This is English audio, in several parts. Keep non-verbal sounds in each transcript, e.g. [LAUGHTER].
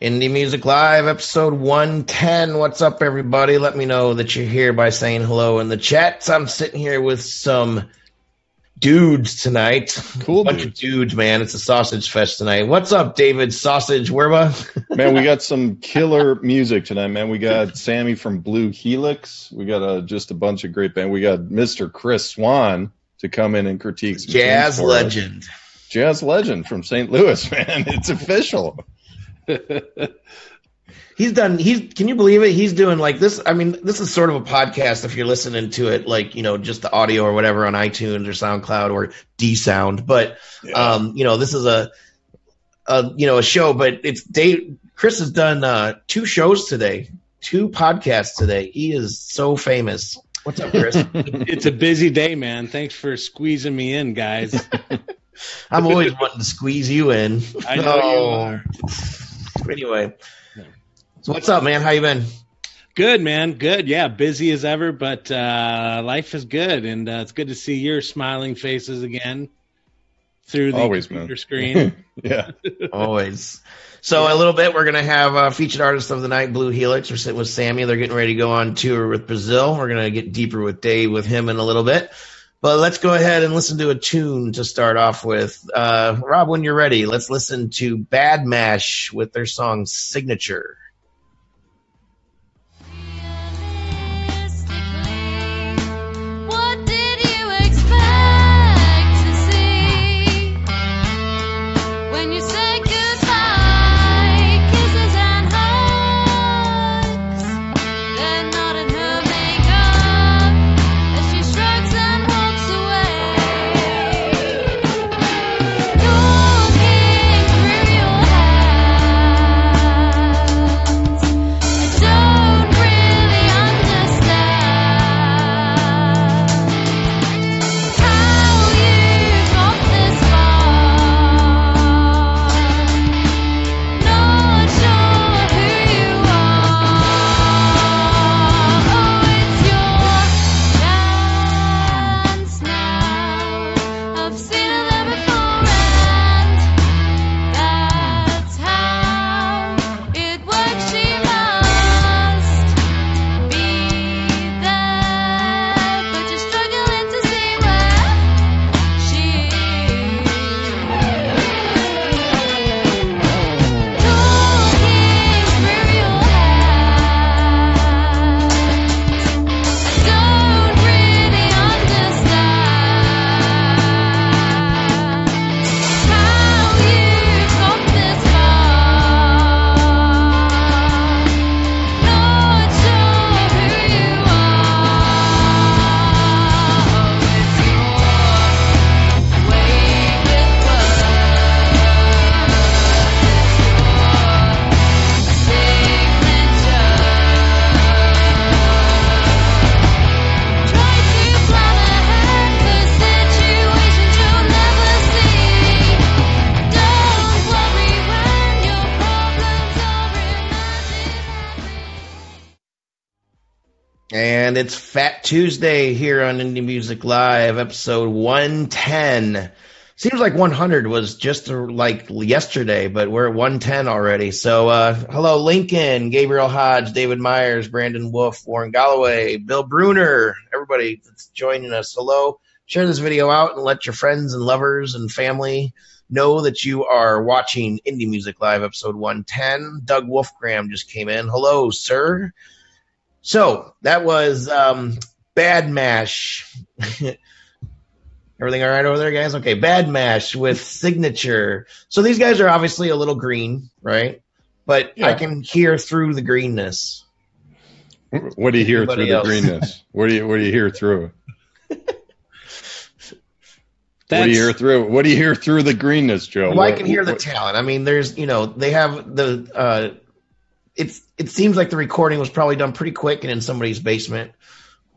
Indie Music Live, episode 110. What's up, everybody? Let me know that you're here by saying hello in the chat. I'm sitting here with some dudes tonight. Cool bunch dudes. of dudes, man. It's a sausage fest tonight. What's up, David Sausage Werba? [LAUGHS] Man, we got some [LAUGHS] killer music tonight, man. We got Sammy from Blue Helix. We got uh, just a bunch of great band. We got Mr. Chris Swan to come in and critique some Jazz for us. legend. Jazz legend from St. Louis, [LAUGHS] man. It's official. [LAUGHS] He's done. He's. Can you believe it? He's doing like this. I mean, this is sort of a podcast if you're listening to it, like you know, just the audio or whatever on iTunes or SoundCloud or D Sound. But um, you know, this is a, a you know a show. But it's Dave. Chris has done uh, two shows today, two podcasts today. He is so famous. What's up, Chris? [LAUGHS] it's a busy day, man. Thanks for squeezing me in, guys. [LAUGHS] I'm always wanting to squeeze you in. I know you Oh. are. [LAUGHS] Anyway, so what's up, man? How you been? Good, man. Good. Yeah, busy as ever, but uh, life is good, and uh, it's good to see your smiling faces again through the Always, computer man. screen. [LAUGHS] yeah. [LAUGHS] Always. So a little bit, we're gonna have uh, featured artist of the night, Blue Helix. We're sitting with Sammy. They're getting ready to go on tour with Brazil. We're gonna get deeper with Dave with him in a little bit. But let's go ahead and listen to a tune to start off with. Uh, Rob, when you're ready, let's listen to Bad Mash with their song Signature. Fat Tuesday here on Indie Music Live, episode 110. Seems like 100 was just uh, like yesterday, but we're at 110 already. So, uh, hello, Lincoln, Gabriel Hodge, David Myers, Brandon Wolf, Warren Galloway, Bill Bruner, everybody that's joining us. Hello. Share this video out and let your friends and lovers and family know that you are watching Indie Music Live, episode 110. Doug Wolfgram just came in. Hello, sir. So that was um, Bad Mash. [LAUGHS] Everything all right over there, guys? Okay, Bad Mash with Signature. So these guys are obviously a little green, right? But I can hear through the greenness. What do you hear Everybody through else. the greenness? [LAUGHS] What do you What do you hear through? That's, what do you hear through? What do you hear through the greenness, Joe? Well, I can hear the talent. I mean, there's, you know, they have the. Uh, it's it seems like the recording was probably done pretty quick and in somebody's basement.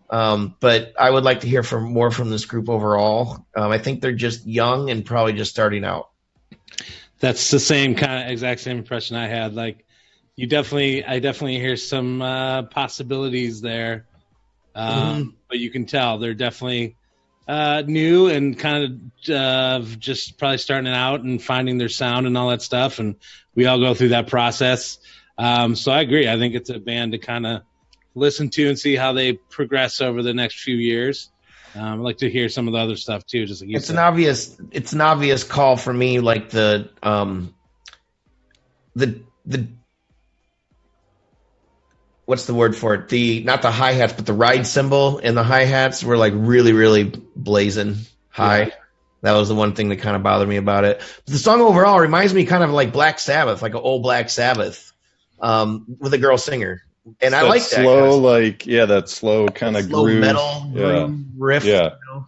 Um, but I would like to hear from more from this group overall. Um, I think they're just young and probably just starting out. That's the same kind of exact same impression I had. Like you definitely, I definitely hear some uh, possibilities there, um, Mm-hmm. but you can tell they're definitely uh, new and kind of uh, just probably starting out and finding their sound and all that stuff. And we all go through that process. Um, so I agree. I think it's a band to kind of listen to and see how they progress over the next few years. Um, I'd like to hear some of the other stuff too. Just like It's said. an obvious it's an obvious call for me, like the um the the what's the word for it? The not the hi hats, but the ride cymbal and the hi hats were like really, really blazing high. That was the one thing that kind of bothered me about it. But the song overall reminds me kind of like Black Sabbath, like an old Black Sabbath, um, with a girl singer. And I like that slow, kind like yeah, that slow kind of slow groove. metal yeah. riff. Yeah. you know?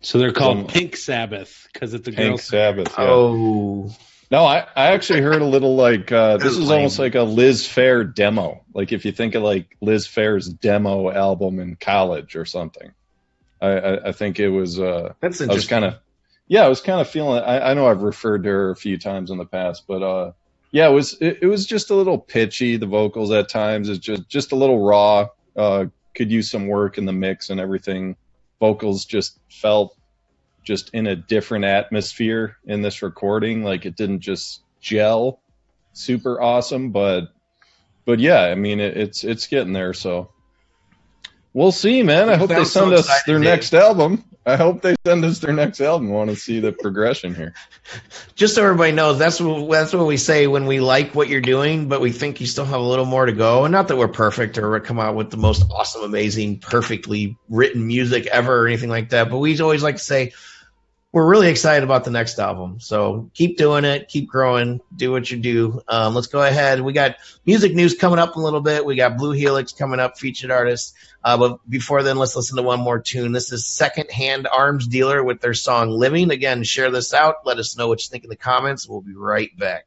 so they're called Um, Pink Sabbath because it's a girl. Pink Sabbath. Yeah. Oh, No, I, I actually heard a little like uh, this is almost like a Liz Phair demo. Like if you think of like Liz Phair's demo album in college or something. I, I, I think it was uh, that's interesting. I was kind of yeah, I was kind of feeling I, I know I've referred to her a few times in the past, but uh yeah, it was it, it was just a little pitchy, the vocals at times. It's just just a little raw. Uh could use some work in the mix and everything. Vocals just felt just in a different atmosphere in this recording. Like it didn't just gel super awesome, but but yeah, I mean it, it's it's getting there. So we'll see, man. I hope they sound so send us their next album. I hope they send us their next album. I want to see the progression here. just so everybody knows, that's what that's what we say when we like what you're doing, but we think you still have a little more to go. And not that we're perfect or come out with the most awesome, amazing, perfectly written music ever or anything like that. But we always like to say we're really excited about the next album. So keep doing it, keep growing, do what you do. Um, let's go ahead. We got music news coming up a little bit. We got Blue Helix coming up, featured artist. Uh, but before then, let's listen to one more tune. This is Secondhand Arms Dealer with their song Living. Again, share this out. Let us know what you think in the comments. We'll be right back.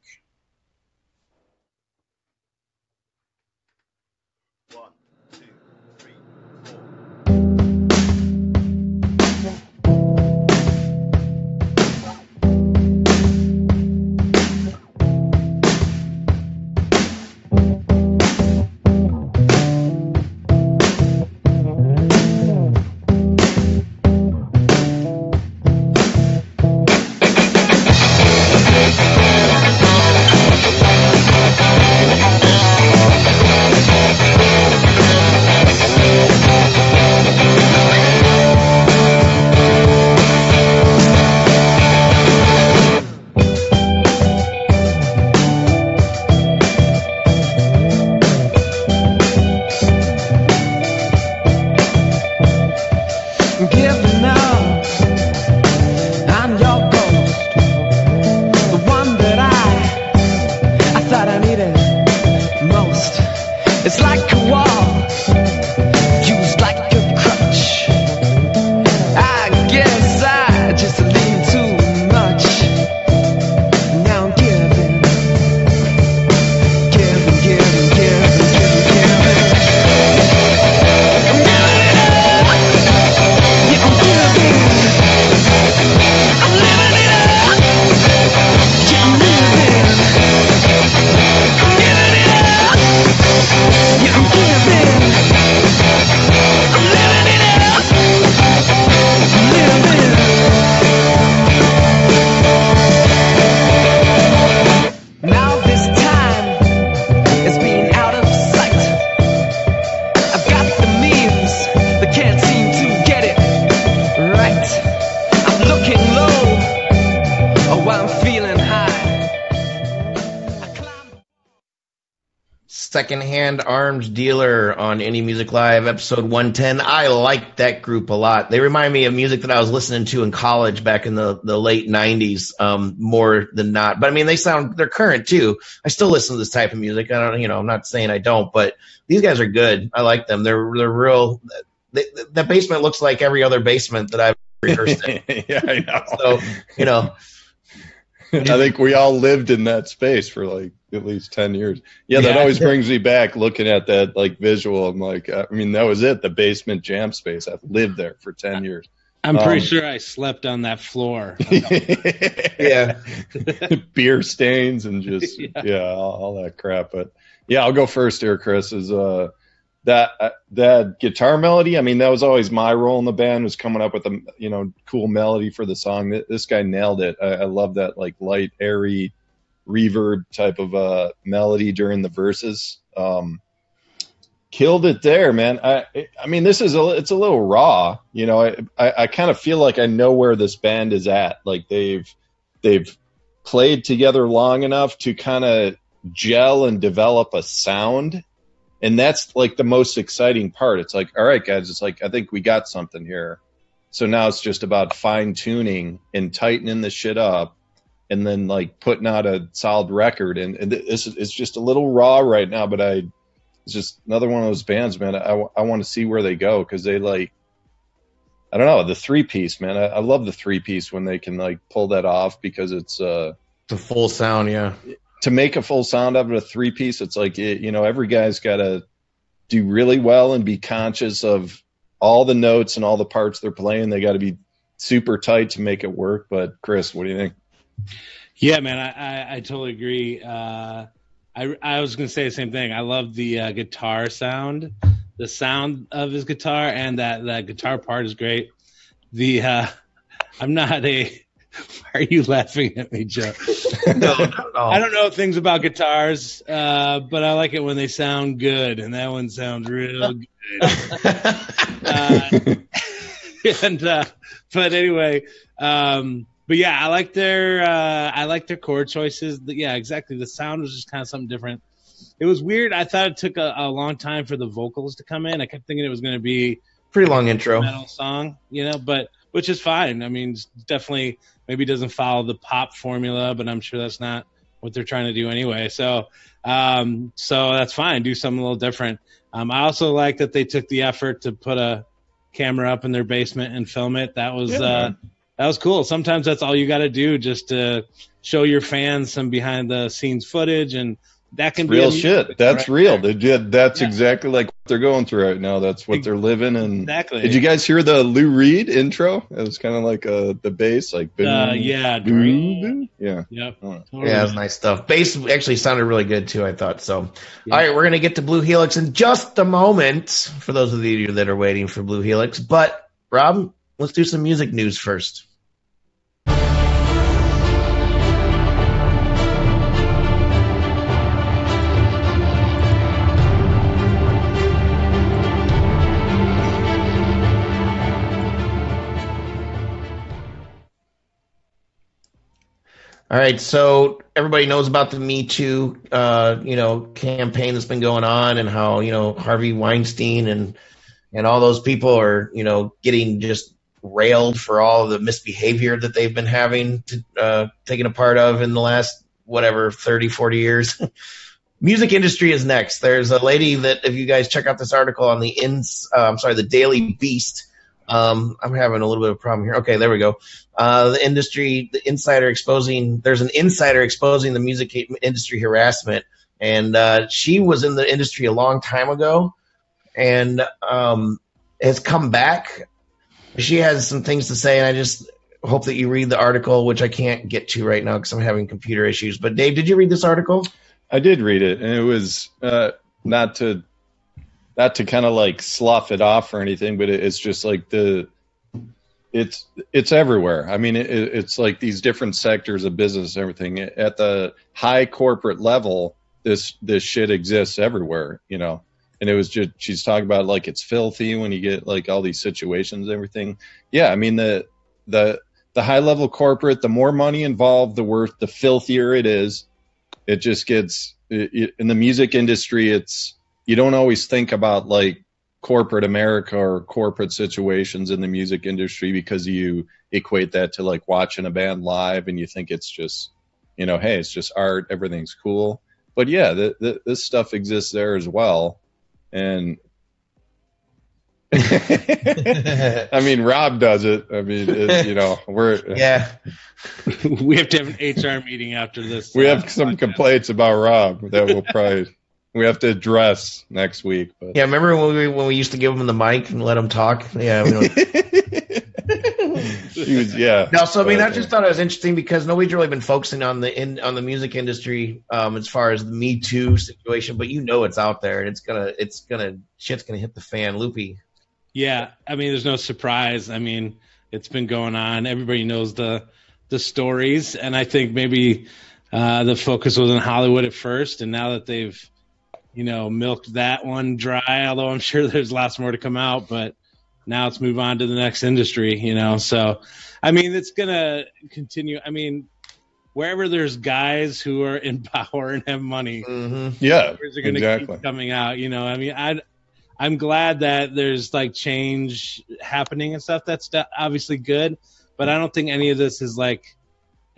Music Live, episode 110. I like that group a lot. They remind me of music that I was listening to in college back in the, the late 90s, um, more than not. But I mean, they sound, they're current too. I still listen to this type of music. I don't, you know, I'm not saying I don't, but these guys are good. I like them. They're, they're real. They, that basement looks like every other basement that I've [LAUGHS] rehearsed in. [LAUGHS] yeah, I know. So, you know, [LAUGHS] I think we all lived in that space for like at least 10 years. Yeah, that Yeah. always brings me back looking at that like visual. I'm like, I mean, that was it, the basement jam space. I've lived there for 10 years. I'm pretty Um, sure I slept on that floor. [LAUGHS] Yeah. [LAUGHS] Beer stains and just, yeah, Yeah. all, all that crap. But yeah, I'll go first here, Chris. Is uh, that uh, that guitar melody. I mean, that was always my role in the band was coming up with a you know cool melody for the song. This guy nailed it. I, I love that like light, airy, reverb type of uh, melody during the verses. Um, killed it there, man. I I mean, this is a it's a little raw. You know, I I, I kind of feel like I know where this band is at. Like they've they've played together long enough to kind of gel and develop a sound and that's like the most exciting part. It's like all right guys it's like i think we got something here. So now it's just about fine tuning and tightening the shit up and then like putting out a solid record. And, and this is it's just a little raw right now but i it's just another one of those bands man i, I want to see where they go because they like i don't know the three piece man I, I love the three piece when they can like pull that off because it's uh The full sound, yeah. To make a full sound out of a three piece, it's like it, you know every guy's got to do really well and be conscious of all the notes and all the parts they're playing. They got to be super tight to make it work. But Chris, what do you think? Yeah, man, I, I, I totally agree. Uh, I, I was to say the same thing. I love the uh, guitar sound, the sound of his guitar, and that, that guitar part is great. The uh, [LAUGHS] I'm not a. [LAUGHS] Why are you laughing at me, Joe? [LAUGHS] No, not at all. I don't know things about guitars, uh, but I like it when they sound good, and that one sounds real [LAUGHS] good. uh, and uh, but anyway, um, but yeah, I like their uh, I like their chord choices. Yeah, exactly. The sound was just kind of something different. It was weird. I thought it took a, a long time for the vocals to come in. I kept thinking it was going to be Pretty long intro. metal song, you know, but which is fine. I mean, definitely maybe doesn't follow the pop formula, but I'm sure that's not what they're trying to do anyway. So, um, so that's fine. Do something a little different. Um, I also like that they took the effort to put a camera up in their basement and film it. That was Yeah, uh, that was cool. Sometimes that's all you got to do, just to show your fans some behind the scenes footage, and that can be Real a- shit. That's right real. there. They did. That's Yeah. exactly like what they're going through right now. That's what they're living. And Exactly. did you guys hear the Lou Reed intro? It was kind of like uh, the bass, like Uh, yeah, Boo, boo. yeah. Yep. Oh. Totally. Yeah, it was nice stuff. Bass actually sounded really good too, I thought. So, Yeah. all right, we're going to get to Blue Helix in just a moment for those of you that are waiting for Blue Helix. But, Rob, let's do some music news first. All right, so everybody knows about the Me Too, uh, you know, campaign that's been going on, and how you know Harvey Weinstein and and all those people are, you know, getting just railed for all the misbehavior that they've been having to uh, a part of in the last whatever 30, 40 years. [LAUGHS] Music industry is next. There's a lady that if you guys check out this article on the ins, uh, I'm sorry, the Daily Beast. Um, I'm having a little bit of a problem here. Okay, there we go uh, the industry, the insider exposing. There's an insider exposing the music industry harassment, and uh, she was in the industry a long time ago, and um, has come back. She has some things to say, and I just hope that you read the article, which I can't get to right now because I'm having computer issues. But Dave, did you read this article? I did read it, and it was uh, not to not to kind of like slough it off or anything, but it, it's just like the it's it's everywhere. I mean, it, it's like these different sectors of business, everything at the high corporate level. This this shit exists everywhere, you know. And it was just she's talking about like it's filthy when you get like all these situations, and everything. Yeah, I mean the the the high level corporate, the more money involved, the worse, the filthier it is it just gets it, it- in the music industry it's you don't always think about like corporate america or corporate situations in the music industry because you equate that to like watching a band live and you think it's just you know hey it's just art everything's cool but yeah the, the, this stuff exists there as well and [LAUGHS] i mean rob does it i mean it, you know we're [LAUGHS] Yeah, we have to have an HR meeting after this. we uh, have some podcast. complaints about Rob that we'll probably we have to address next week. But yeah. Remember when we when we used to give him the mic and let him talk? Yeah, we don't, [LAUGHS] he was, yeah. No, so I mean, But, I just thought it was interesting because nobody's really been focusing on the in on the music industry um, as far as the Me Too situation, but you know it's out there and it's gonna it's gonna shit's gonna hit the fan. Loopy, Yeah, I mean, there's no surprise. I mean, it's been going on. Everybody knows the the stories, and I think maybe uh, the focus was in Hollywood at first, and now that they've, you know, milked that one dry. Although I'm [LAUGHS] sure there's lots more to come out, but now let's move on to the next industry. You know, so I mean, it's gonna continue. I mean, wherever there's guys who are in [LAUGHS] power and have money, mm-hmm. yeah, are going to exactly. keep coming out. You know, I mean, I I'm glad that there's like change happening and stuff. That's obviously good, but I don't think any of this is like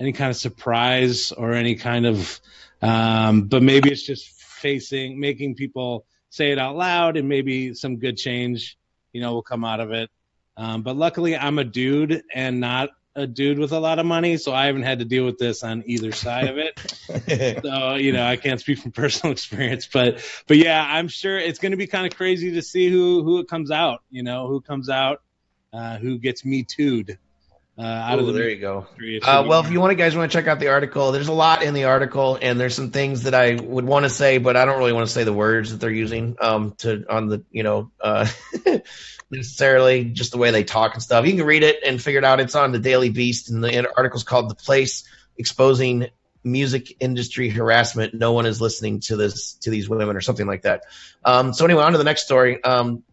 any kind of surprise or any kind of. Um, but maybe it's just facing, making people say it out loud, and maybe some good change, you know, will come out of it. Um, but luckily, I'm a dude and not a dude with a lot of money, so I haven't had to deal with this on either side of it [LAUGHS] so you know I can't speak from [LAUGHS] personal experience, but but yeah, I'm sure it's going to be kind of crazy to see who who it comes out. You know, who comes out, uh, who gets me tooed uh, out of the there you go. industry. It should Uh, well, if you want to, guys want to check out the article, there's a lot in the article, and there's some things that I would want to say, but I don't really want to say the words that they're using um, to on the you know uh, [LAUGHS] necessarily just the way they talk and stuff. You can read it and figure it out. It's on the Daily Beast, and the article's called "The Place: Exposing Music Industry Harassment." No one is listening to this to these women, or something like that. Um, so anyway, on to the next story. Um,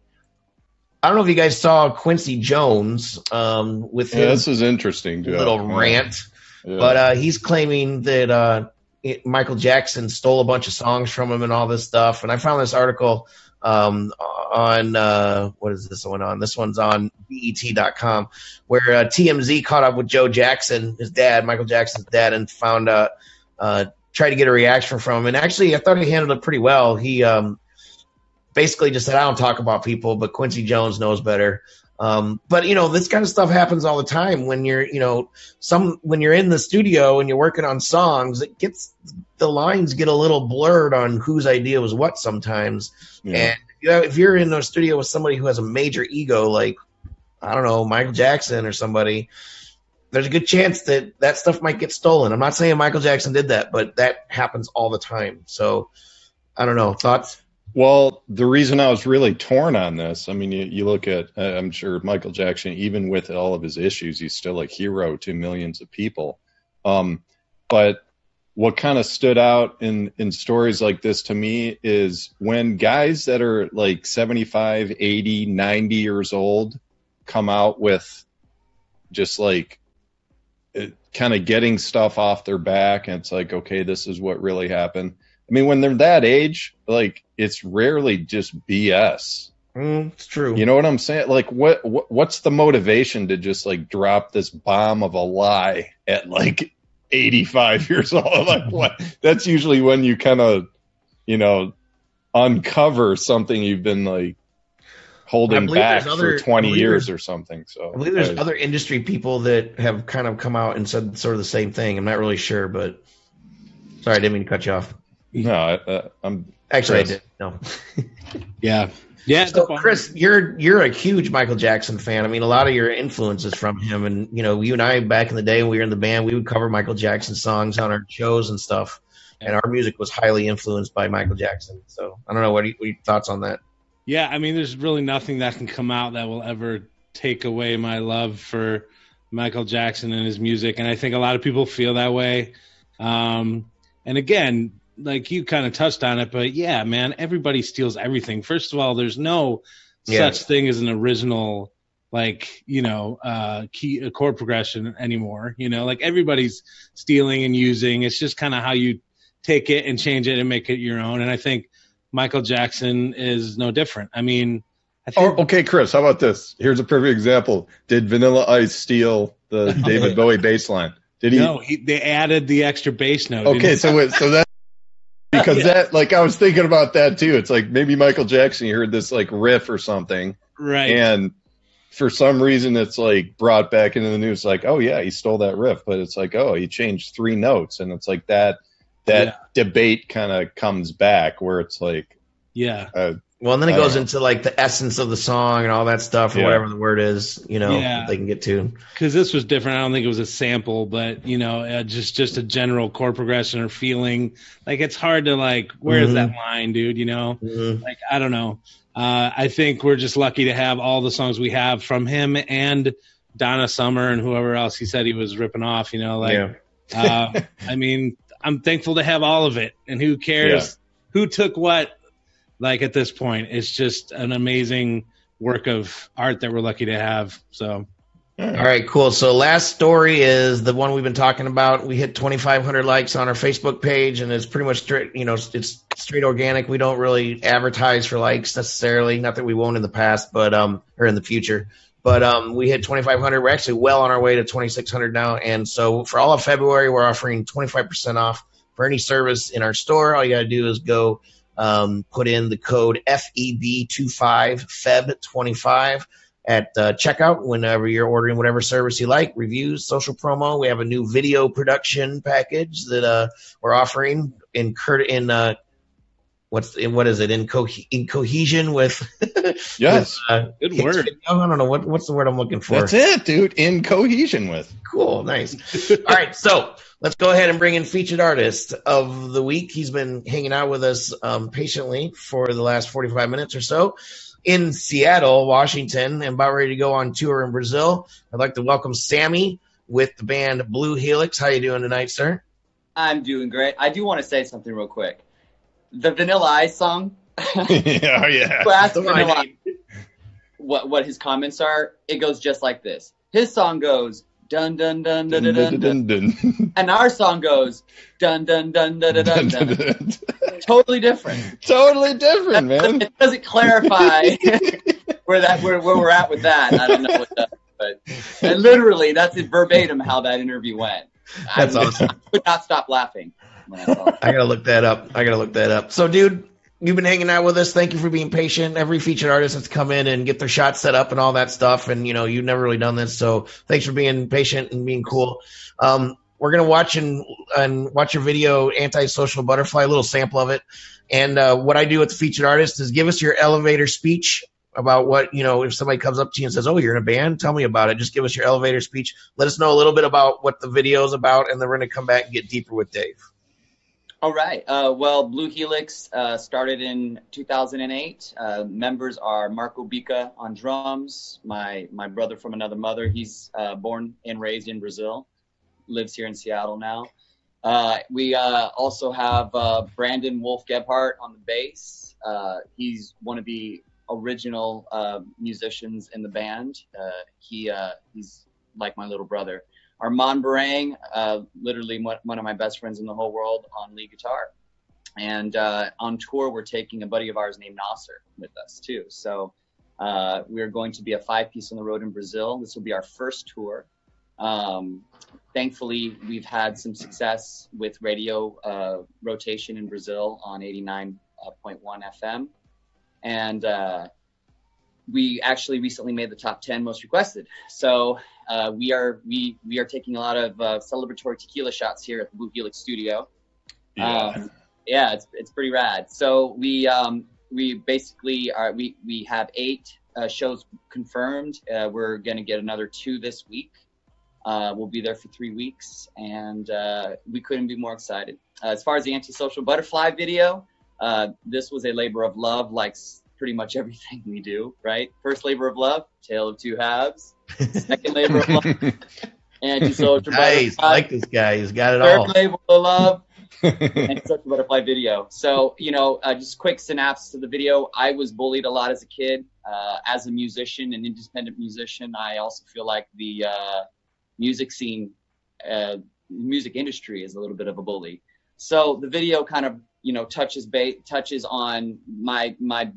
I don't know if you guys saw Quincy Jones um, with Yeah, his this is interesting. Joe. little rant. Yeah. But uh, he's claiming that uh, it, Michael Jackson stole a bunch of songs from him and all this stuff. And I found this article um, on uh, what is this one on? This one's on BET.com, where uh, TMZ caught up with Joe Jackson, his dad, Michael Jackson's dad, and found out, uh, tried to get a reaction from him. And actually, I thought he handled it pretty well. He um, basically just said, "I don't talk about people, but Quincy Jones knows better." Um, but you know, this kind of stuff happens all the time when you're, you know, some when you're in the studio and you're working on songs, it gets the lines get a little blurred on whose idea was what sometimes. Yeah. And if, you have, if you're in a studio with somebody who has a major ego, like I don't know Michael Jackson or somebody, there's a good chance that that stuff might get stolen. I'm not saying Michael Jackson did that, but that happens all the time. So I don't know thoughts. Well, the reason I was really torn on this, I mean, you, you look at, uh, I'm sure Michael Jackson, even with all of his issues, he's still a hero to millions of people. Um, but what kind of stood out in, in stories like this to me is when guys that are like 75, 80, 90 years old come out with just like kind of getting stuff off their back, and it's like, okay, this is what really happened. I mean, when they're that age, like it's rarely just BS. Mm, it's true. You know what I'm saying? Like, what, what what's the motivation to just like drop this bomb of a lie at like 85 [LAUGHS] years old? Like, what? That's usually when you kind of, you know, uncover something you've been like holding back other- for 20 years or something. So I believe there's I- other industry people that have kind of come out and said sort of the same thing. I'm not really sure, but sorry, I didn't mean to cut you off. No, I, uh, I'm Actually, Chris. I did. No. [LAUGHS] yeah, yeah. So. Chris, you're you're a huge Michael Jackson fan. I mean, a lot of your influences from him, and you know, you and I back in the day when we were in the band, we would cover Michael Jackson songs on our shows and stuff, and our music was highly influenced by Michael Jackson. So I don't know what are, you, what are your thoughts on that? Yeah, I mean, there's really nothing that can come out that will ever take away my love for Michael Jackson and his music, and I think a lot of people feel that way. Um, and again, like you kind of touched on it, but yeah, man, everybody steals everything. First of all, there's no Yeah. such thing as an original, like you know, uh, key a chord progression anymore. You know, like everybody's stealing and using. It's just kind of how you take it and change it and make it your own. And I think Michael Jackson is no different. I mean, I think Oh, okay, Chris. How about this? Here's a perfect example. Did Vanilla Ice steal the [LAUGHS] David Bowie bass line? Did he? no, he, they added the extra bass note. Okay, so it, so that because Yeah. that like I was thinking about that too. It's like maybe Michael Jackson you heard this like riff or something, right? and for some reason it's like brought back into the news like oh yeah he stole that riff, but it's like oh he changed three notes, and it's like that that Yeah. debate kind of comes back where it's like yeah, uh, Well, and then it goes into like the essence of the song and all that stuff, or Yeah. whatever the word is, you know, Yeah. they can get to. because this was different. I don't think it was a sample, but you know, uh, just just a general chord progression or feeling. Like it's hard to like, where's Mhm. that line, dude? You know, Mhm. like I don't know. Uh, I think we're just lucky to have all the songs we have from him and Donna Summer and whoever else he said he was ripping off. You know, like yeah. uh, I mean, I'm thankful to have all of it. And who cares who took what? Like at this point, it's just an amazing work of art that we're lucky to have. So All right, cool. So last story is the one we've been talking about. We hit 2,500 likes on our Facebook page, and it's pretty much straight. You know, it's straight organic. We don't really advertise for likes necessarily. Not that we won't in the past, but um, or in the future. But um, we hit 2,500. We're actually well on our way to 2,600 now. And so for all of February, we're offering 25% off for any service in our store. All you got to do is go um, put in the code FEB25 FEB25 at uh, checkout whenever you're ordering whatever service you like, reviews, social promo. We have a new video production package that uh, we're offering in cur- in uh, what's in what is it in co- in cohesion with [LAUGHS] Yes. with, uh, good word. Video. I don't know what what's the word I'm looking for. That's it, dude. In cohesion with. Cool, nice. All right, so let's go ahead and bring in featured artist of the week. He's been hanging out with us um, patiently for the last 45 minutes or so in Seattle, Washington, and about ready to go on tour in Brazil. I'd like to welcome Sammy with the band Blue Helix. How are you doing tonight, sir? I'm doing great. I do want to say something real quick. The Vanilla Ice song. [LAUGHS] oh yeah. Who asked Come on, Vanilla. Ice what what his comments are? It goes just like this. His song goes dun dun dun dun dun dun, dun. Dun, dun, and our song goes dun dun dun dun dun dun. dun, dun. dun. Totally different. totally different, man. It doesn't clarify where that where, where we're at with that. I don't know what that, but and literally that's it verbatim how that interview went. That's I, awesome. I could not stop laughing. when I saw it. I gotta look that up. I gotta look that up. So, dude, you've been hanging out with us. Thank you for being patient. Every featured artist that's come in and get their shot set up and all that stuff. And you know, you've never really done this, so thanks for being patient and being cool. Um, we're gonna watch and and watch your video, "Antisocial Butterfly," a little sample of it. And uh, what I do with the featured artist is give us your elevator speech about what you know. If somebody comes up to you and says, "Oh, you're in a band," tell me about it. Just give us your elevator speech. Let us know a little bit about what the video is about, and then we're gonna come back and get deeper with Dave. All right. Uh, well, Blue Helix uh, started in 2008. Uh, members are Marco Bica on drums. My my brother from another mother. He's uh, born and raised in Brazil. Lives here in Seattle now. Uh, we uh, also have Brandon Wolf Gebhart on the bass. He's one of the original musicians in the band. He he's like my little brother. Armand Barang, uh, literally one, of my best friends in the whole world on lead guitar. And uh, on tour, we're taking a buddy of ours named Nasser with us too. So uh, we're going to be a five piece on the road in Brazil. This will be our first tour. Um, thankfully, we've had some success with radio uh, rotation in Brazil on 89.1 FM. And uh, we actually recently made the top 10 most requested. So uh, we are we we are taking a lot of uh, celebratory tequila shots here at the Blue Helix Studio. Yeah. Um, yeah, it's it's pretty rad. So we um, we basically are we we have eight uh, shows confirmed. Uh, we're gonna get another two this week. Uh, we'll be there for three weeks, and uh, we couldn't be more excited. Uh, as far as the antisocial butterfly video, uh, this was a labor of love, like pretty much everything we do. Right? First labor of love, tale of two halves. [LAUGHS] Second labor of love, antisocial Nice. butterfly. I like this guy. He's got it Third all. labor of love, [LAUGHS] and such a butterfly video. So, you know, uh, just quick synapse to the video. I was bullied a lot as a kid. Uh, as a musician, an independent musician, I also feel like the uh, music scene, uh, music industry is a little bit of a bully. So the video kind of, you know, touches ba- touches on my my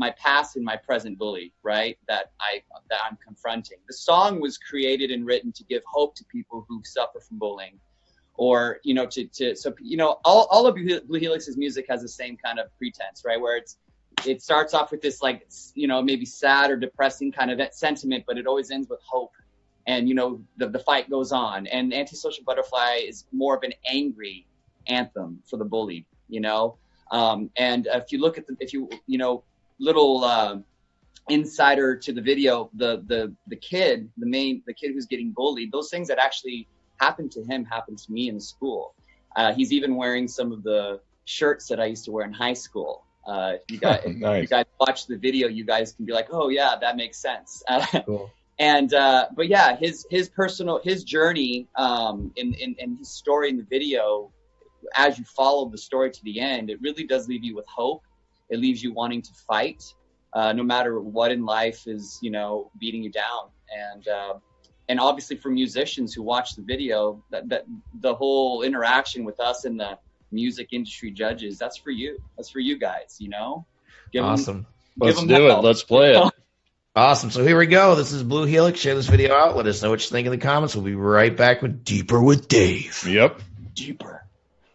my past and my present bully, right? That I that I'm confronting. The song was created and written to give hope to people who suffer from bullying or you know to, to so you know all, all of Blue Helix's music has the same kind of pretense right where it's it starts off with this like you know maybe sad or depressing kind of sentiment but it always ends with hope and you know the, the fight goes on and antisocial butterfly is more of an angry anthem for the bullied you know um, and if you look at the if you you know little uh, insider to the video, the the the kid, the main the kid who's getting bullied, those things that actually happened to him happened to me in school. Uh, he's even wearing some of the shirts that I used to wear in high school. Uh, you guys, if you guys watch the video, you guys can be like, oh yeah, that makes sense. [LAUGHS] Cool. and uh, but yeah, his his personal his journey um, in, in in his story in the video, as you follow the story to the end, it really does leave you with hope. It leaves you wanting to fight, uh, no matter what in life is you know beating you down. And uh, and obviously for musicians who watch the video, that, that the whole interaction with us and the music industry judges, that's for you. That's for you guys. You know, Give 'em- Awesome. give Let's 'em do it. hell. Let's play it. [LAUGHS] Awesome. So here we go. This is Blue Helix. Share this video out. Let us know what you think in the comments. We'll be right back with Deeper with Dave. Yep. deeper. [LAUGHS]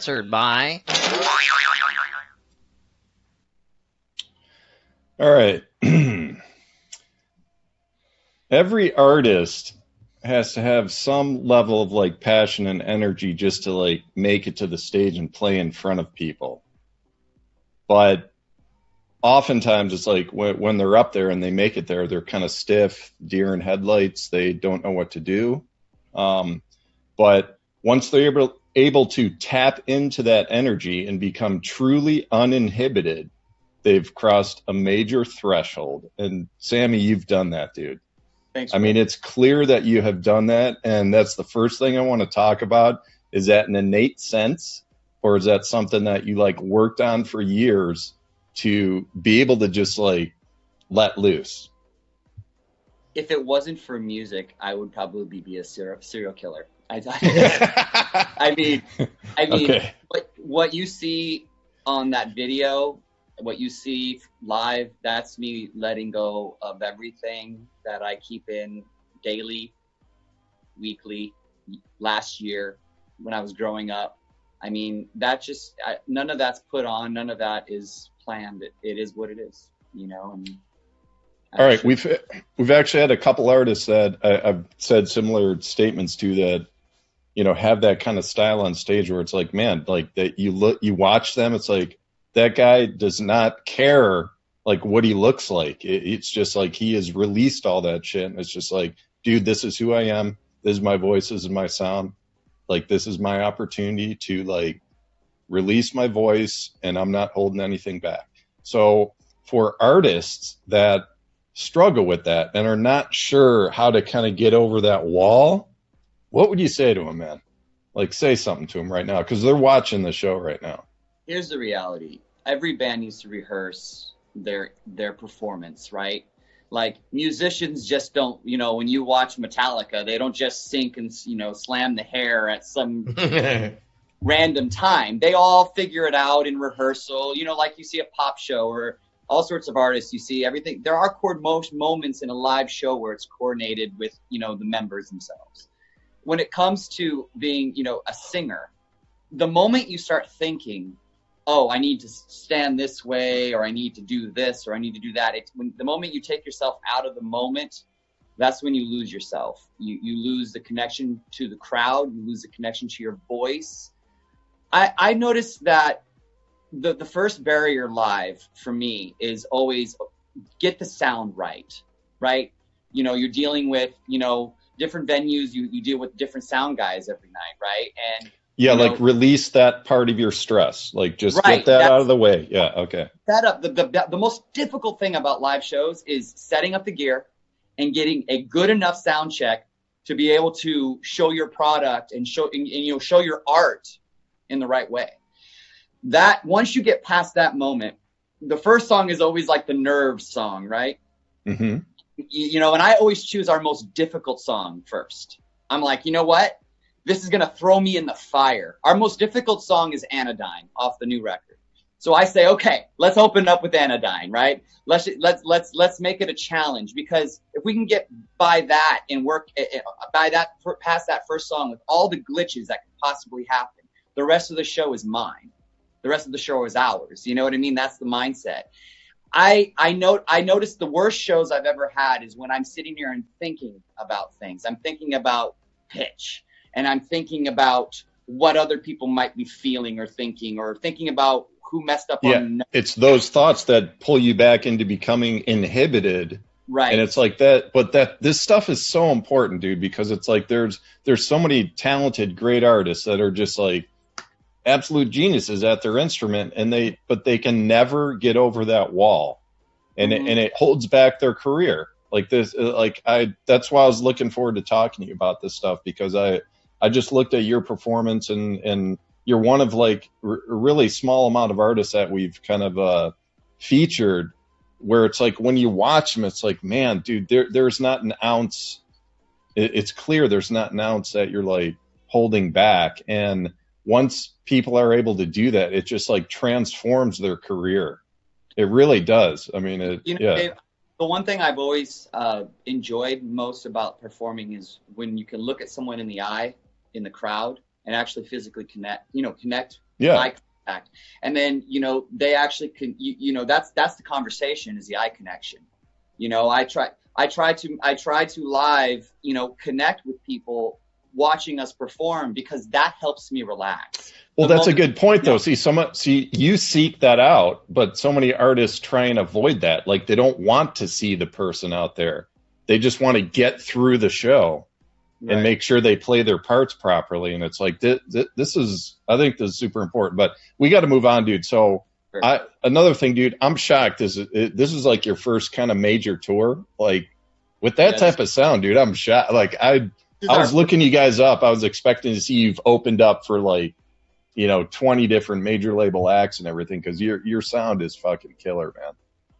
Sponsored by. All right. [CLEARS THROAT] Every artist has to have some level of like passion and energy just to like make it to the stage and play in front of people. But oftentimes it's like when, when they're up there and they make it there, they're kind of stiff, deer in headlights. They don't know what to do. Um, but once they're able, able to tap into that energy and become truly uninhibited, they've crossed a major threshold. And Sammy, you've done that, dude. Thanks. I mean, it's clear that you have done that, and that's the first thing I want to talk about. Is that an innate sense, or is that something that you like worked on for years to be able to just like let loose? if it wasn't for music, I would probably be a serial serial killer. I, I mean, I mean, okay. what what you see on that video, what you see live, that's me letting go of everything that I keep in daily, weekly, last year when I was growing up. I mean, that just I, none of that's put on, none of that is planned. It, it is what it is, you know. And All right, we've we've actually had a couple artists that uh, I, I've said similar statements to that, you know, have that kind of style on stage where it's like, man, like that you look, you watch them, it's like that guy does not care like what he looks like. It, it's just like he has released all that shit, and it's just like, dude, this is who I am. This is my voice. This is my sound. Like this is my opportunity to like release my voice, and I'm not holding anything back. So for artists that struggle with that and are not sure how to kind of get over that wall, what would you say to them, man? Like, say something to them right now because they're watching the show right now. here's the reality. Every band needs to rehearse their their performance right? Like musicians just don't you know when you watch metallica they don't just sink and you know slam the hair at some [LAUGHS] random time. They all figure it out in rehearsal. You know like you see a pop show or all sorts of artists you see everything. There are cord most moments in a live show where it's coordinated with you know the members themselves when it comes to being you know a singer the moment you start thinking oh, I need to stand this way, or I need to do this, or I need to do that. It's when the moment you take yourself out of the moment, that's when you lose yourself. You you lose the connection to the crowd. You lose the connection to your voice. I I noticed that the the first barrier live for me is always get the sound right, right? You know, you're dealing with you know different venues. You you deal with different sound guys every night, right? And Yeah, You know- like release that part of your stress. Like just Right, get that out of the way. Yeah, okay. setup the, the the most difficult thing about live shows is setting up the gear and getting a good enough sound check to be able to show your product and show and, and, you know show your art in the right way that once you get past that moment the first song is always like the nerve song right hmm you, know, and I always choose our most difficult song first. I'm like, you know what? This is gonna throw me in the fire. Our most difficult song is Anodyne off the new record. So I say, okay, let's open up with Anodyne, right? Let's let's let's let's make it a challenge because if we can get by that and work eh, eh, by that past that first song with all the glitches that could possibly happen, the rest of the show is mine. The rest of the show is ours. You know what I mean? That's the mindset. I I note I notice the worst shows I've ever had is when I'm sitting here and thinking about things. I'm thinking about pitch and I'm thinking about what other people might be feeling or thinking or thinking about who messed up Yeah. on It's those thoughts that pull you back into becoming inhibited right. and it's like that but that this stuff is so important dude because it's like there's there's so many talented great artists that are just like absolute geniuses at their instrument and they but they can never get over that wall and Mhm. it, and it holds back their career like this uh, like i that's why i was looking forward to talking to you about this stuff because i i just looked at your performance and and you're one of like r- a really small amount of artists that we've kind of uh featured where it's like when you watch them, it's like, man, dude, there there's not an ounce. It, it's clear there's not an ounce that you're like holding back, and once people are able to do that, it just like transforms their career. It really does. I mean, it, you know, yeah, Dave, the one thing I've always uh, enjoyed most about performing is when you can look at someone in the eye in the crowd and actually physically connect. You know, connect yeah, eye contact and then you know they actually can you, you know that's that's the conversation is the eye connection you know i try i try to i try to live you know connect with people watching us perform because that helps me relax Well, the that's a good point, though. Yeah. See, some see you seek that out, but so many artists try and avoid that. Like they don't want to see the person out there; they just want to get through the show and make sure they play their parts properly. And it's like this, this is, I think, this is super important. But we got to move on, dude. So, Sure. I another thing, dude, I'm shocked. Is it, this is like your first kind of major tour? Like with that Yeah, type of sound, dude, I'm shocked. Like I I was looking you guys up. I was expecting to see you've opened up for like, you know, 20 different major label acts and everything because your your sound is fucking killer, man.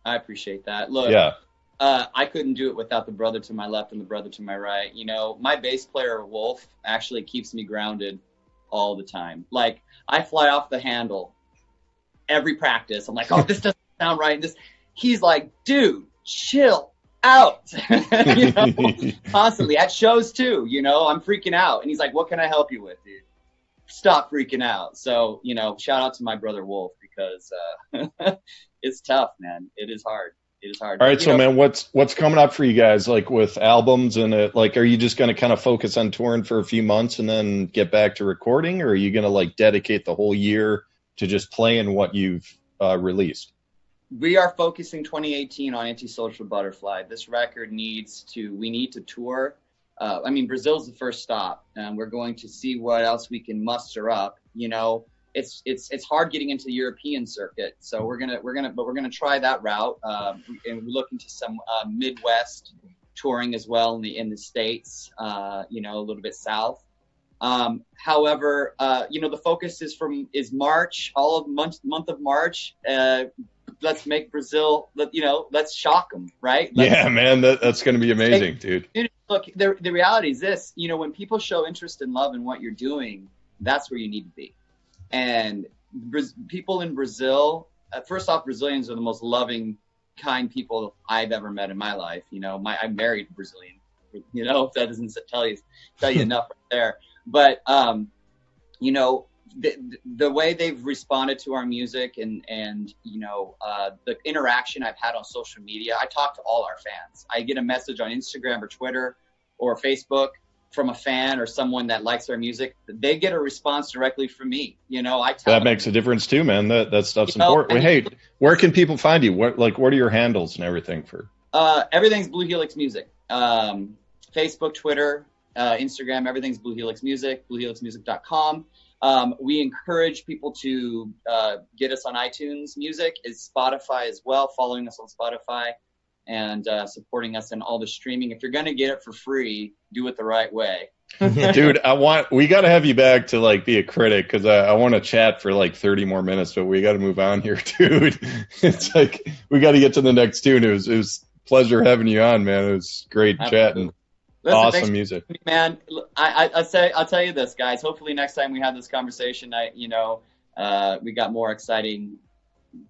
i appreciate that look Yeah, uh, I couldn't do it without the brother to my left and the brother to my right. You know, my bass player Wolf actually keeps me grounded all the time. Like I fly off the handle every practice. I'm like, oh, this [LAUGHS] doesn't sound right. And this, he's like, dude, chill out. [LAUGHS] you know, [LAUGHS] constantly at shows too. You know, I'm freaking out, and he's like, what can I help you with, dude? Stop freaking out. So you know, shout out to my brother Wolf because uh, [LAUGHS] it's tough, man. It is hard. It is hard. All right, so know, man, what's what's coming up for you guys? Like with albums and it, like, are you just going to kind of focus on touring for a few months and then get back to recording, or are you going to like dedicate the whole year to just playing what you've uh, released? We are focusing 2018 on antisocial butterfly this record needs to we need to tour uh, i mean brazil's the first stop and we're going to see what else we can muster up you know it's it's it's hard getting into the European circuit. So we're gonna we're gonna but we're gonna try that route. Uh, and we're looking to some uh, Midwest touring as well in the in the states. Uh, you know, a little bit south. Um, however, uh, you know the focus is from is March, all of month month of March. Let's make Brazil. Let, you know, let's shock them, right? Let's, Yeah, man, that, that's going to be amazing, dude. Dude, look, the, the reality is this, you know, when people show interest and love in what you're doing, that's where you need to be. And people in Brazil, uh, first off, Brazilians are the most loving, kind people I've ever met in my life. You know, my I married a Brazilian. You know, if [LAUGHS] that doesn't tell you tell you [LAUGHS] enough right there. But um, you know, the, the way they've responded to our music and and you know uh, the interaction I've had on social media. I talk to all our fans. I get a message on Instagram or Twitter or Facebook from a fan or someone that likes our music. They get a response directly from me. You know, I tell That them, makes a difference too, man. That that stuff's You know, important. hey, where can people find you? What like what are your handles and everything for? Uh, everything's Blue Helix Music. Um, Facebook, Twitter, uh, Instagram, everything's Blue Helix Music, bluehelixmusic.com. Um, we encourage people to uh, get us on iTunes Music, is Spotify as well, following us on Spotify and uh, supporting us in all the streaming. If you're going to get it for free, do it the right way. [LAUGHS] Dude, I want we got to have you back to like be a critic because I, I want to chat for like 30 more minutes, but we got to move on here, [LAUGHS] dude. It's like we got to get to the next tune. It was it was pleasure having you on, man. It was great chatting. Listen, awesome music. man. I, I, I say, I'll tell you this, guys. Hopefully, next time we have this conversation, I, you know, uh, we got more exciting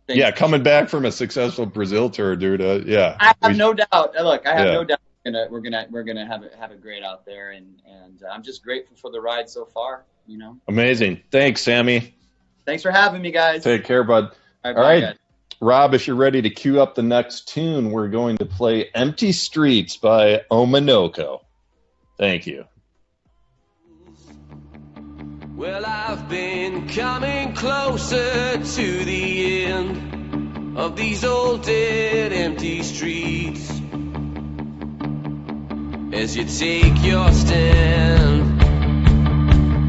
things. Yeah, coming back from a successful Brazil tour, dude. Uh, yeah, I have We- no doubt. uh, Look, I have Yeah. no doubt we're gonna we're gonna we're gonna have it have it great out there, and and uh, I'm just grateful for the ride so far. You know, amazing. Thanks, Sammy. thanks for having me, guys. Take care, bud. All right, All right. Rob, if you're ready to cue up the next tune, we're going to play Empty Streets by Omanoko. Thank you. Well, I've been coming closer to the end of these old dead empty streets. As you take your stand,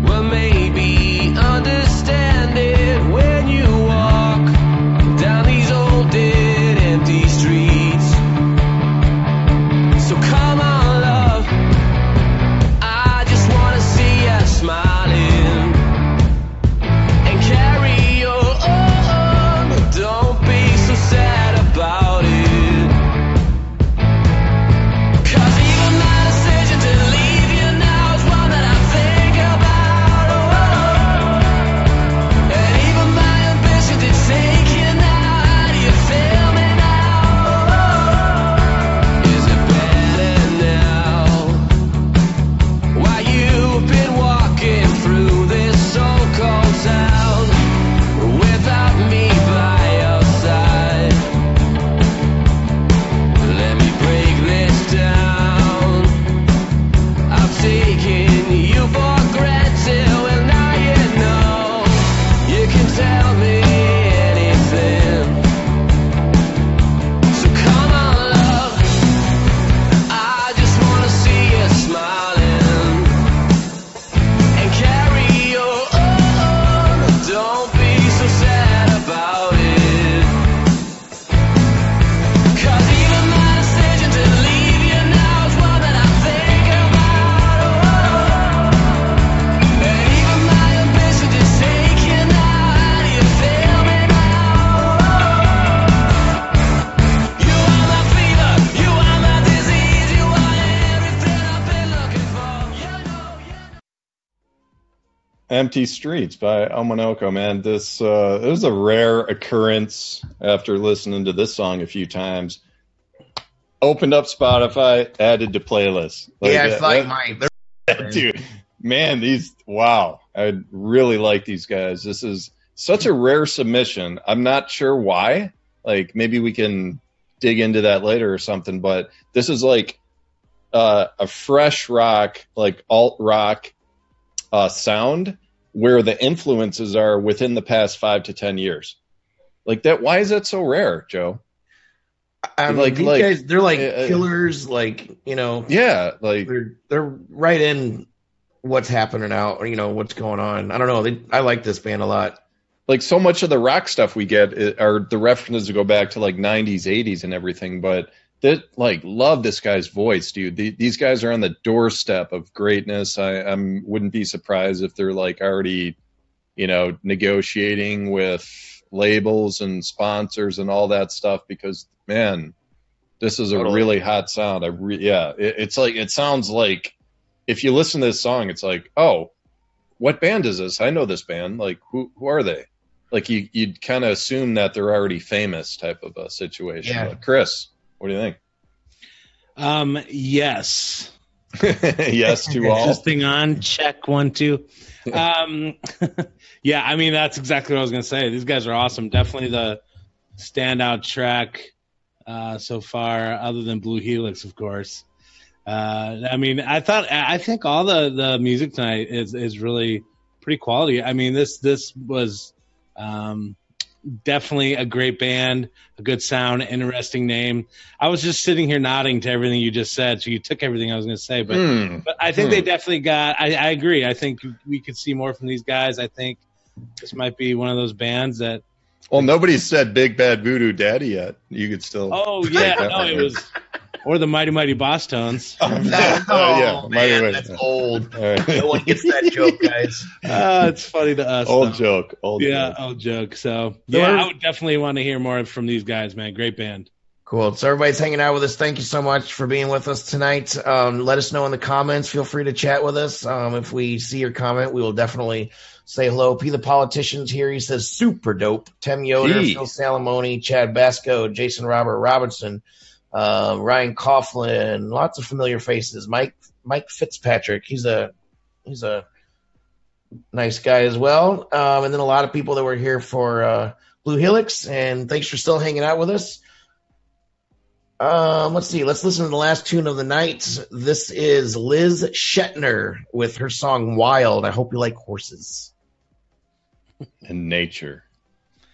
well, maybe understand it when you Empty Streets by Omanoko, man. This uh, it was a rare occurrence after listening to this song a few times. Opened up Spotify, added to playlist. Like, yeah, it's like my. [LAUGHS] dude man these wow i really like these guys this is such a rare submission i'm not sure why like maybe we can dig into that later or something but this is like uh, a fresh rock like alt rock uh, sound where the influences are within the past five to ten years like that why is that so rare joe I mean, like- these like- guys, they're like uh, uh, killers. Like you know, yeah like they're they're right in what's happening out. Or, you know what's going on. I don't know. They, I like this band a lot. like so much of the rock stuff we get are the references to go back to like 90s 80s and everything but that like love this guy's voice dude. The, these guys are on the doorstep of greatness. I i'm wouldn't be surprised if they're like already you know negotiating with labels and sponsors and all that stuff because man this is a Totally. really hot sound. I re- yeah it, it's like it sounds like if you listen to this song it's like oh what band is this? I know this band. Like who who are they? Like you you'd kind of assume that they're already famous type of a situation. Yeah. But chris what do you think? Um, yes. [LAUGHS] yes to all This thing on check one two. Um, [LAUGHS] yeah, I mean that's exactly what I was gonna say. These guys are awesome. Definitely the standout track uh, so far, other than Blue Helix, of course. Uh, I mean, I thought I think all the the music tonight is is really pretty quality. I mean, this this was um, definitely a great band, a good sound, interesting name. I was just sitting here nodding to everything you just said, so you took everything I was going to say, but Hmm. but I think Hmm. they definitely got. I, I agree. I think we could see more from these guys. I think this might be one of those bands that. well nobody said big bad voodoo daddy yet you could still Oh yeah, no, it was, or the Mighty Mighty Bosstones. That- [LAUGHS] Oh, oh, yeah, man, might have that's old. All right. No one gets that [LAUGHS] joke, guys. Ah, it's funny to us. old though. joke old Yeah, joke. old joke. So So yeah, every- I would definitely want to hear more from these guys, man. Great band. Cool. So everybody's hanging out with us. Thank you so much for being with us tonight. Um, let us know in the comments. Feel free to chat with us. Um, if we see your comment, we will definitely say hello. P the politicians here. He says super dope. Tim Yoder, P. Phil Salamone, Chad Basco, Jason Robert Robinson, uh, Ryan Coughlin. Lots of familiar faces. Mike Mike Fitzpatrick. He's a he's a nice guy as well. Um, and then a lot of people that were here for uh, Blue Helix. And thanks for still hanging out with us. Um, let's see. Let's listen to the last tune of the night. This is Liz Shetner with her song "Wild." I hope you like horses. and nature [LAUGHS]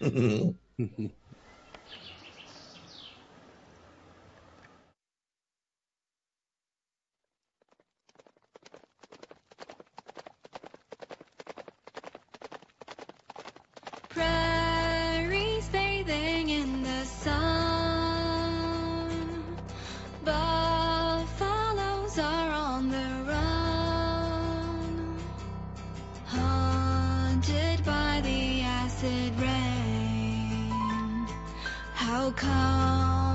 acid rain. How come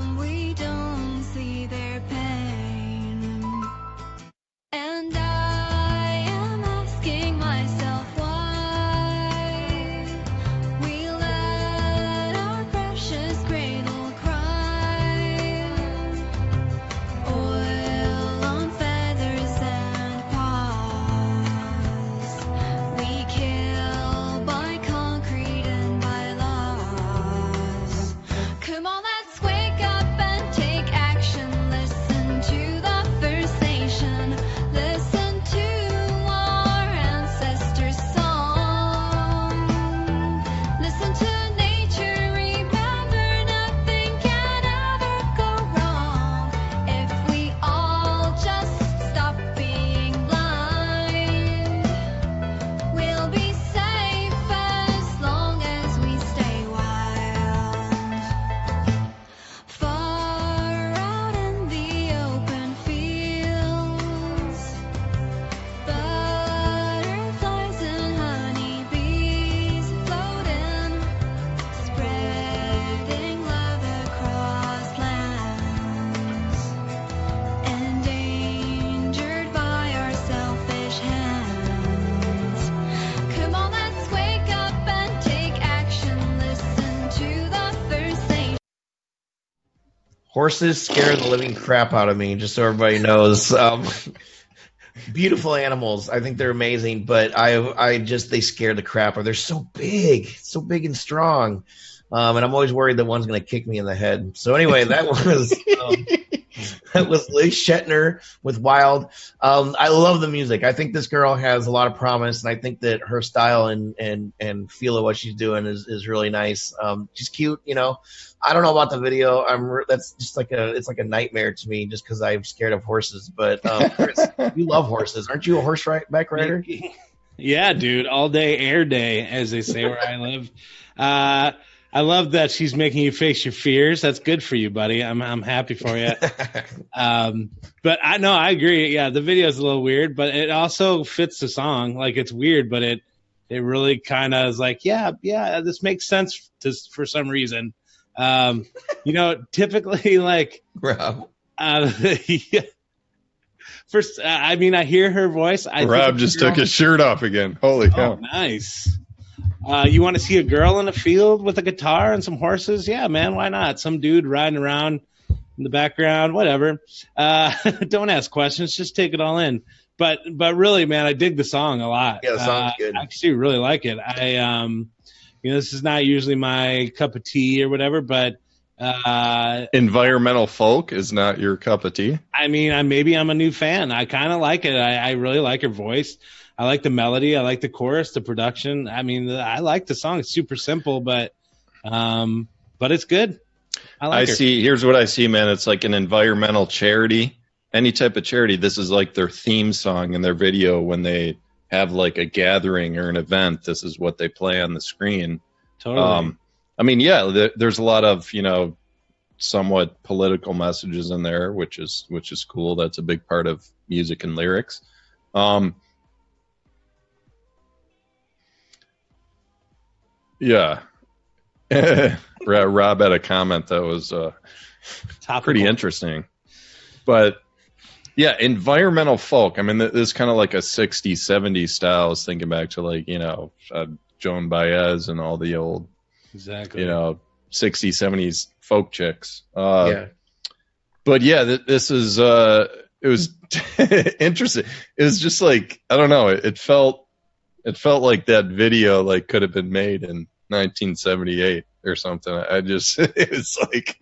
Horses scare the living crap out of me, just so everybody knows. Um, beautiful animals. I think they're amazing, but I I just they scare the crap of They're so big, so big and strong. Um, and I'm always worried that one's going to kick me in the head. So anyway, that [LAUGHS] was um, [LAUGHS] that was Liz Shetner with Wild. Um, I love the music. I think this girl has a lot of promise, and I think that her style and and and feel of what she's doing is is really nice. Um, she's cute, you know. I don't know about the video. I'm re- that's just like a it's like a nightmare to me, just because I'm scared of horses. But um, Chris, [LAUGHS] you love horses, aren't you a horse ri- back rider? [LAUGHS] Yeah, dude, all day air day, as they say where I live. Uh, I love that she's making you face your fears. That's good for you, buddy. I'm I'm happy for you. [LAUGHS] Um, but I know I agree. Yeah, the video is a little weird, but it also fits the song. Like it's weird, but it it really kind of is like, yeah, yeah, this makes sense to, for some reason. Um, you know, typically [LAUGHS] like Rob. uh, [LAUGHS] yeah. First, uh, I mean, I hear her voice. I Rob it's just took his shirt off again. Holy Oh, cow! nice. Uh, you want to see a girl in a field with a guitar and some horses? Yeah, man, why not? Some dude riding around in the background, whatever. Uh, [LAUGHS] don't ask questions, just take it all in. But but really, man, I dig the song a lot. Yeah, the song's Uh, good. I actually really like it. I um, you know, this is not usually my cup of tea or whatever, but uh, Environmental folk is not your cup of tea. I mean, I, maybe I'm a new fan. I kind of like it. I, I really like her voice. I like the melody. I like the chorus, the production. I mean, I like the song. It's super simple, but um, but it's good. I I like her. see. Here's what I see, man. It's like an environmental charity. Any type of charity. This is like their theme song in their video when they have like a gathering or an event. This is what they play on the screen. Totally. Um, I mean, yeah, there, there's a lot of you know, somewhat political messages in there, which is which is cool. That's a big part of music and lyrics. Um, yeah, [LAUGHS] Rob had a comment that was uh, pretty interesting, but yeah, environmental folk. I mean, th- this kind of like a 60s, 70s style. I was thinking back to like you know uh, Joan Baez and all the old Exactly. you know 60s 70s folk chicks uh yeah. but yeah th- this is uh it was [LAUGHS] interesting it was just like i don't know it, it felt it felt like that video like could have been made in 1978 or something. I just [LAUGHS] it was like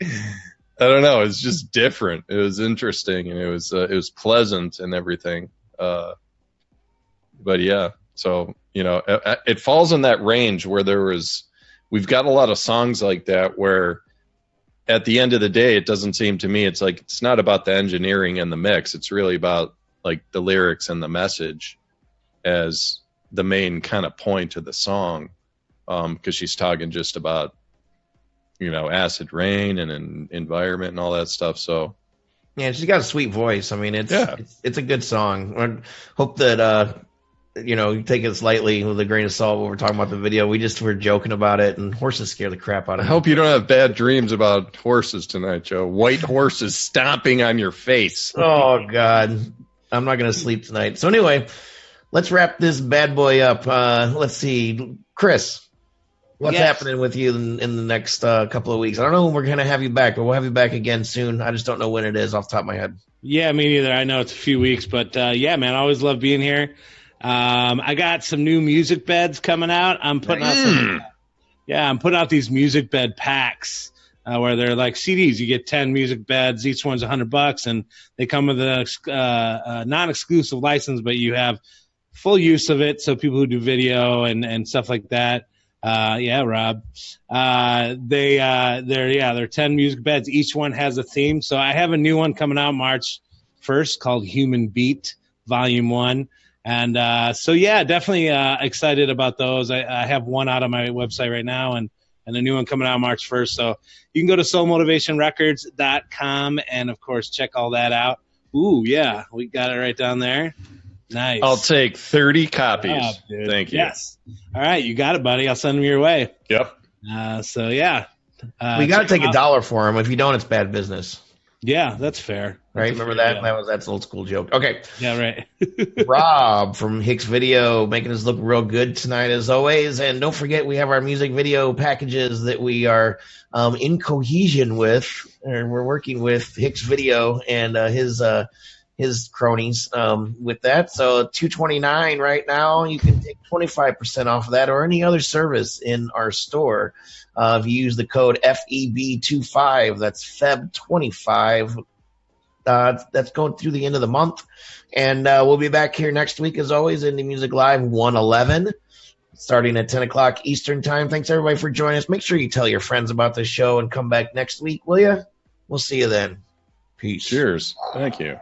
i don't know it's just different. It was interesting and it was uh, it was pleasant and everything uh but yeah so you know it, it falls in that range where there was we've got a lot of songs like that where at the end of the day it doesn't seem to me it's like it's not about the engineering and the mix it's really about like the lyrics and the message as the main kind of point of the song um because she's talking just about you know acid rain and, and environment and all that stuff so Yeah, she's got a sweet voice. I mean, it's Yeah. it's, it's a good song. I hope that uh, you know, you take it slightly with a grain of salt when we're talking about the video. We just were joking about it, and horses scare the crap out i of me. hope you don't have bad dreams about horses tonight joe white horses stomping on your face [LAUGHS] Oh God, I'm not gonna sleep tonight. So anyway, let's wrap this bad boy up. Uh, let's see, Chris, what's Yes. happening with you in, in the next uh, couple of weeks? I don't know when we're gonna have you back, but we'll have you back again soon. I just don't know when it is off the top of my head. Yeah, me neither. I know it's a few weeks, but uh, yeah, man, I always love being here. Um, I got some new music beds coming out. I'm putting out some, yeah, I'm putting out these music bed packs uh, where they're like CDs. You get ten music beds, each one's a hundred bucks, and they come with a uh, uh, non-exclusive license, but you have full use of it. So people who do video and and stuff like that. Uh, yeah, Rob. Uh, they uh, they're yeah, they're ten music beds. Each one has a theme. So I have a new one coming out March first called Human Beat Volume One. And uh, so yeah, definitely uh, excited about those. I, I have one out on my website right now, and and a new one coming out March first. So you can go to soulmotivationrecords.com and of course check all that out. Ooh, yeah, we got it right down there. Nice. i'll take 30 copies job, thank you Yes. All right, you got it, buddy. I'll send them your way. yep Uh, so yeah, uh, we got to take a dollar for them. If you don't, it's bad business, Yeah, that's fair. right? That's a Remember fair that? deal. That was that's an old school joke. Okay. Yeah, right. [LAUGHS] Rob from Hicks Video making us look real good tonight as always. And don't forget we have our music video packages that we are um, in cohesion with, and we're working with Hicks Video and uh, his uh, his cronies um, with that. So two twenty nine right now. You can take twenty five percent off of that or any other service in our store. Uh, if you use the code FEB25, that's Feb25. Uh, that's going through the end of the month. And uh, we'll be back here next week, as always, Indie Music Live 111, starting at 10 o'clock Eastern Time. Thanks, everybody, for joining us. Make sure you tell your friends about the show and come back next week, will you? We'll see you then. Peace. cheers thank you